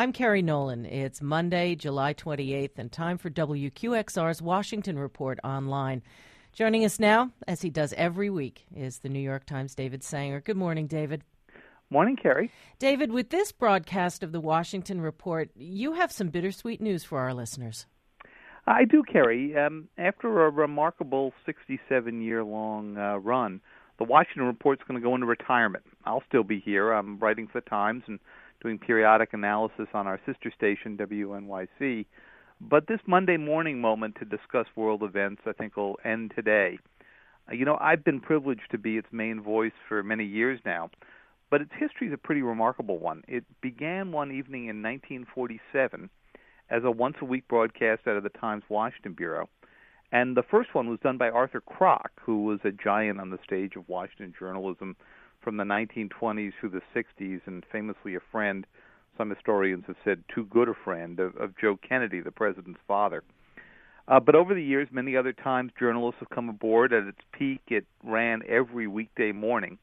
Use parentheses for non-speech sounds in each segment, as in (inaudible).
I'm Kerry Nolan. It's Monday, July 28th, and time for WQXR's Washington Report online. Joining us now, as he does every week, is the New York Times' David Sanger. Good morning, David. Morning, Kerry. David, with this broadcast of the Washington Report, you have some bittersweet news for our listeners. I do, Kerry. Um, after a remarkable 67 year long uh, run, the Washington Report's going to go into retirement. I'll still be here. I'm writing for the Times and doing periodic analysis on our sister station, WNYC. But this Monday morning moment to discuss world events, I think, will end today. Uh, you know, I've been privileged to be its main voice for many years now, but its history is a pretty remarkable one. It began one evening in 1947 as a once a week broadcast out of the Times Washington Bureau. And the first one was done by Arthur Krock, who was a giant on the stage of Washington journalism from the 1920s through the 60s, and famously a friend, some historians have said too good a friend, of, of Joe Kennedy, the president's father. Uh, but over the years, many other times journalists have come aboard. At its peak, it ran every weekday morning.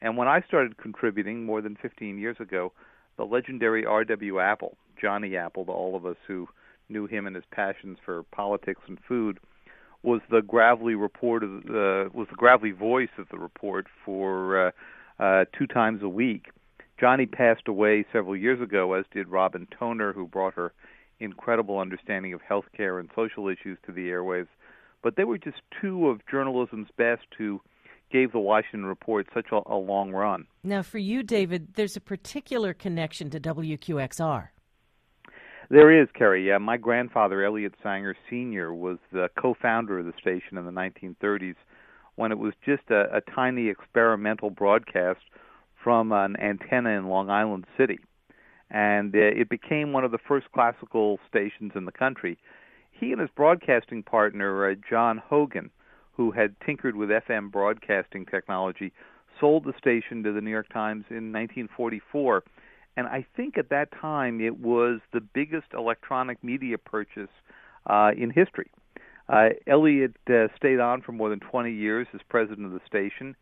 And when I started contributing more than 15 years ago, the legendary R.W. Apple, Johnny Apple, to all of us who knew him and his passions for politics and food, was the gravelly report of uh, was the gravelly voice of the report for uh, uh, two times a week. Johnny passed away several years ago, as did Robin Toner, who brought her incredible understanding of healthcare and social issues to the airwaves. But they were just two of journalism's best who gave the Washington Report such a, a long run. Now, for you, David, there's a particular connection to WQXR. There is, Kerry. Yeah, my grandfather, Elliott Sanger Sr., was the co-founder of the station in the 1930s when it was just a, a tiny experimental broadcast from an antenna in Long Island City. And uh, it became one of the first classical stations in the country. He and his broadcasting partner, uh, John Hogan, who had tinkered with FM broadcasting technology, sold the station to the New York Times in 1944 and I think at that time it was the biggest electronic media purchase uh, in history. Uh, Elliott uh, stayed on for more than 20 years as president of the station.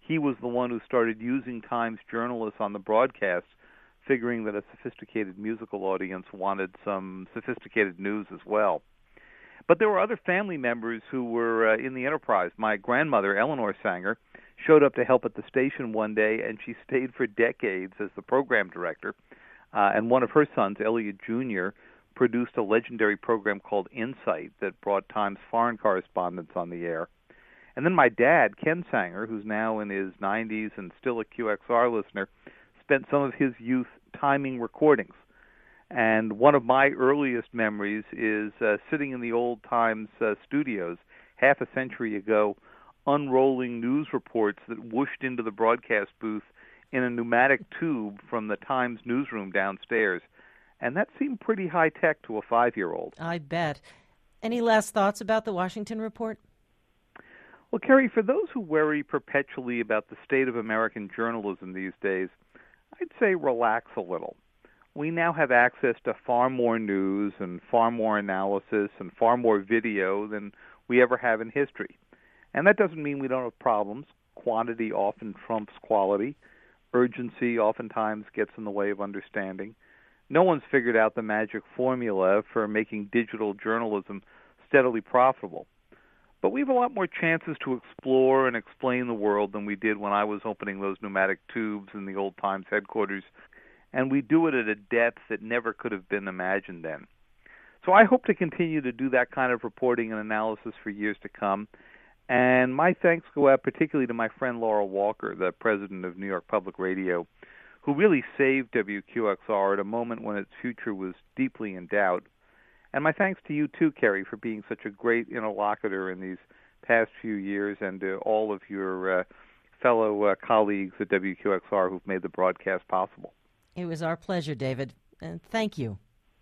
He was the one who started using Times journalists on the broadcast, figuring that a sophisticated musical audience wanted some sophisticated news as well. But there were other family members who were uh, in the enterprise. My grandmother, Eleanor Sanger, showed up to help at the station one day, and she (laughs) stayed for decades as the program director. Uh, and one of her sons, Elliott Jr., produced a legendary program called Insight that brought Times foreign correspondents on the air. And then my dad, Ken Sanger, who's now in his 90s and still a QXR listener, spent some of his youth timing recordings. And one of my earliest memories is uh, sitting in the old Times uh, studios half a century ago unrolling news reports that whooshed into the broadcast booth in a pneumatic tube from the Times newsroom downstairs. And that seemed pretty high tech to a five year old. I bet. Any last thoughts about the Washington Report? Well, Kerry, for those who worry perpetually about the state of American journalism these days, I'd say relax a little. We now have access to far more news and far more analysis and far more video than we ever have in history. And that doesn't mean we don't have problems. Quantity often trumps quality. Urgency oftentimes gets in the way of understanding. No one's figured out the magic formula for making digital journalism steadily profitable. But we have a lot more chances to explore and explain the world than we did when I was opening those pneumatic tubes in the old Times headquarters. And we do it at a depth that never could have been imagined then. So I hope to continue to do that kind of reporting and analysis for years to come. And my thanks go out particularly to my friend Laura Walker, the president of New York Public Radio, who really saved WQXR at a moment when its future was deeply in doubt. And my thanks to you too, Kerry, for being such a great interlocutor in these past few years, and to all of your uh, fellow uh, colleagues at WQXR who've made the broadcast possible. It was our pleasure, David, and thank you.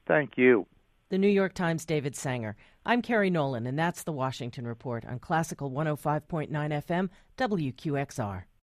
Thank you the New York Times' David Sanger. I'm Kerry Nolan, and that's the Washington Report on Classical 105.9 FM, WQXR.